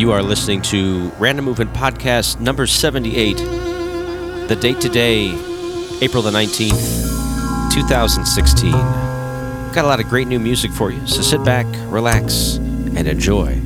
You are listening to Random Movement Podcast number 78. The date today, April the 19th, 2016. Got a lot of great new music for you, so sit back, relax, and enjoy.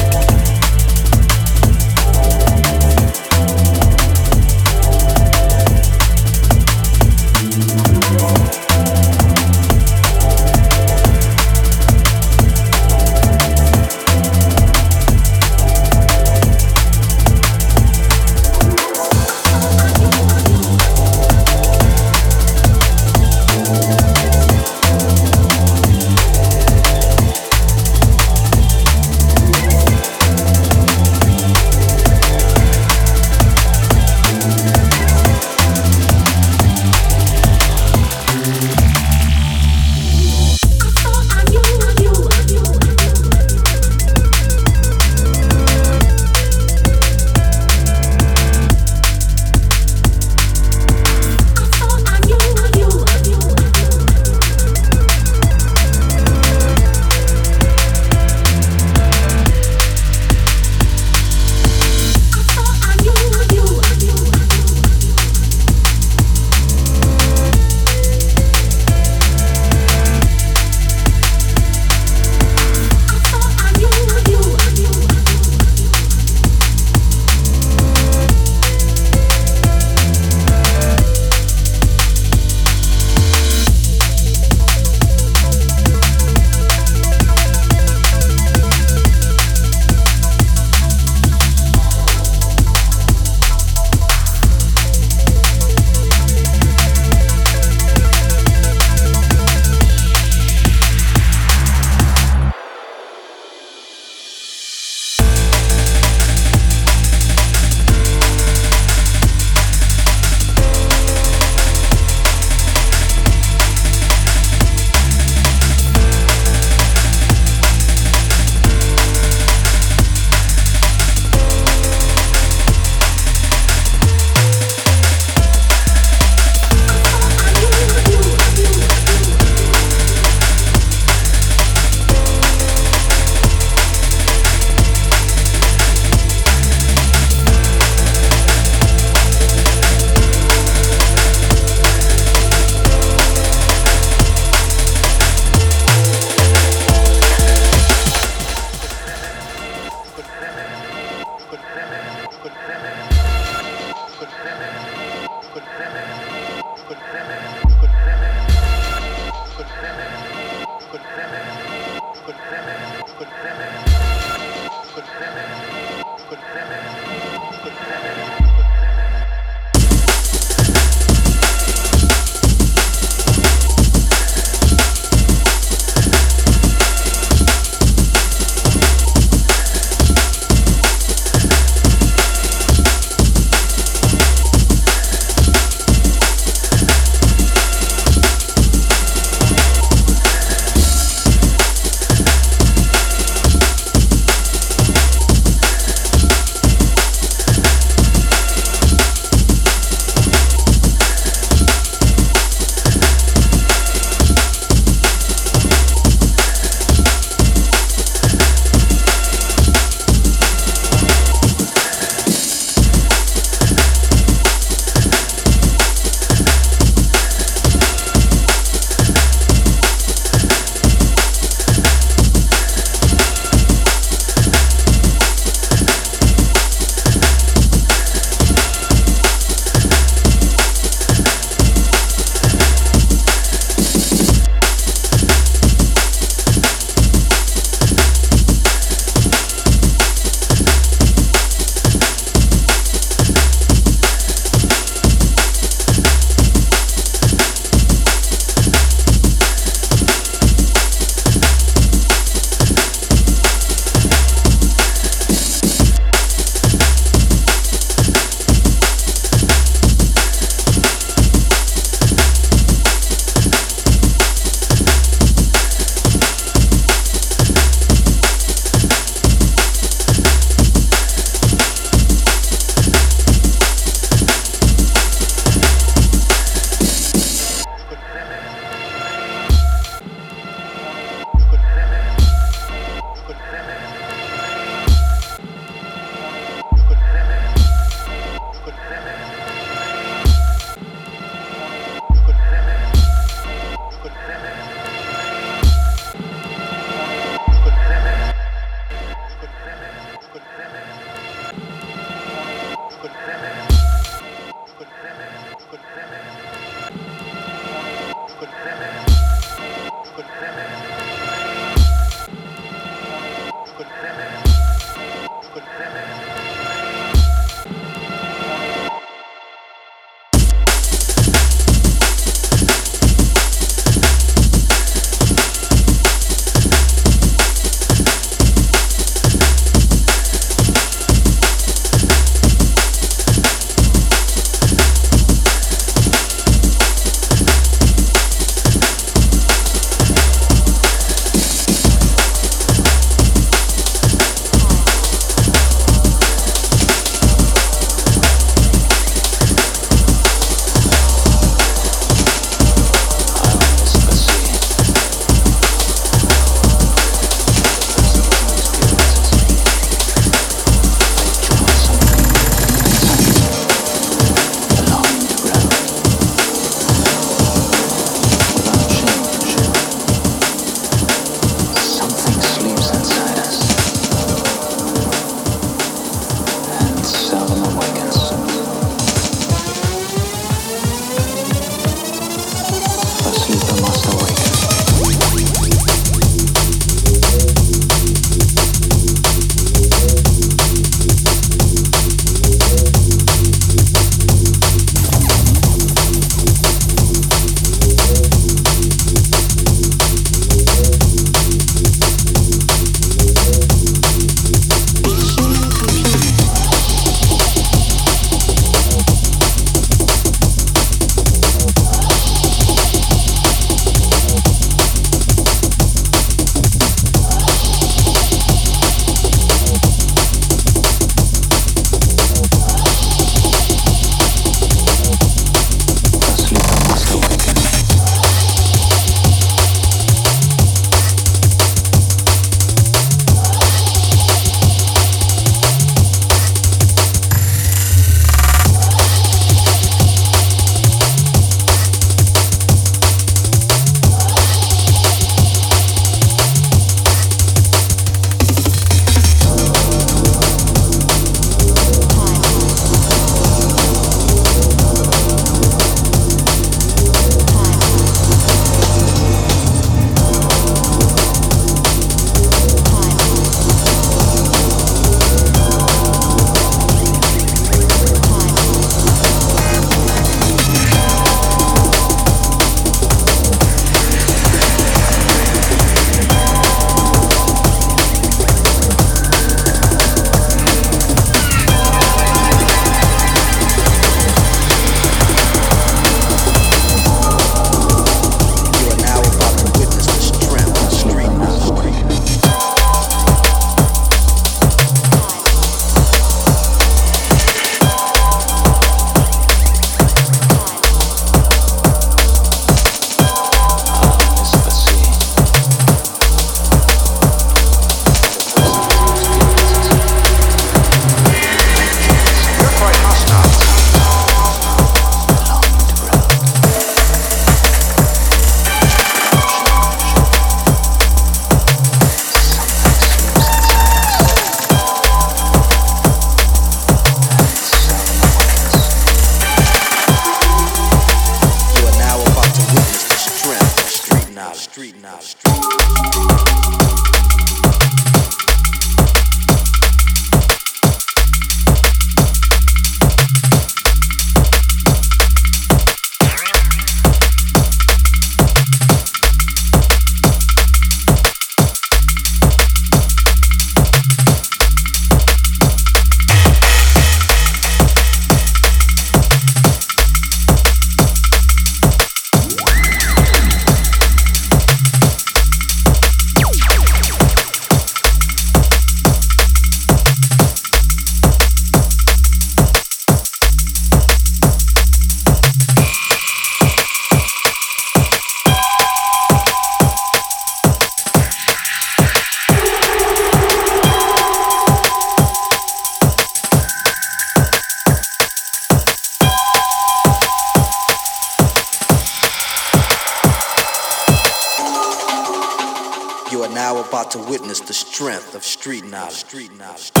Knowledge. Street knowledge.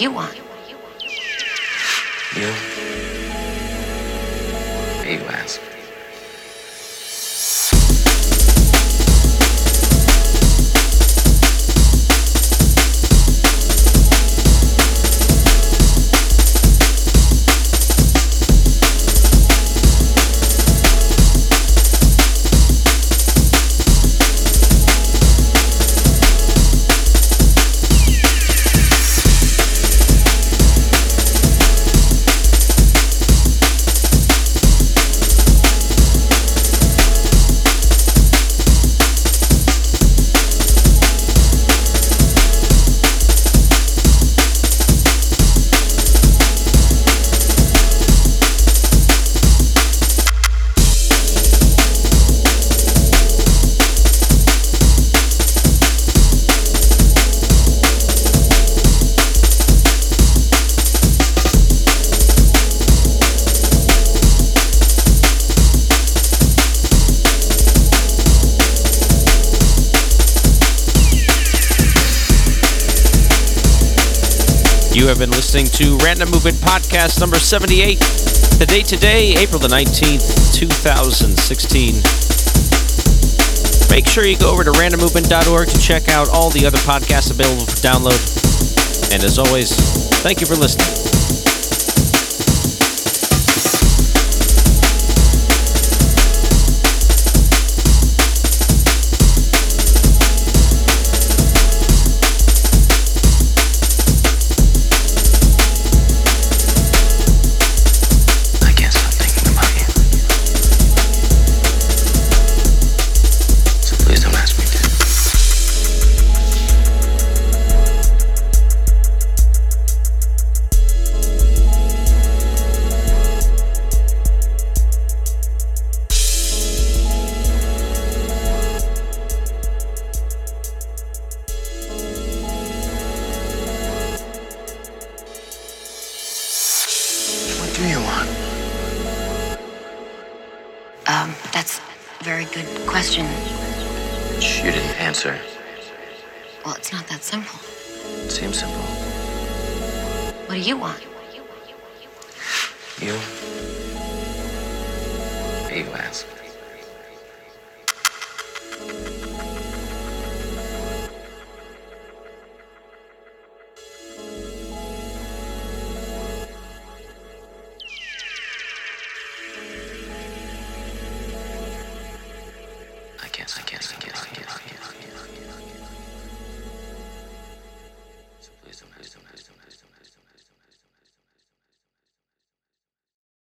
You want? Listening to Random Movement Podcast number 78. The date today, April the 19th, 2016. Make sure you go over to randommovement.org to check out all the other podcasts available for download. And as always, thank you for listening.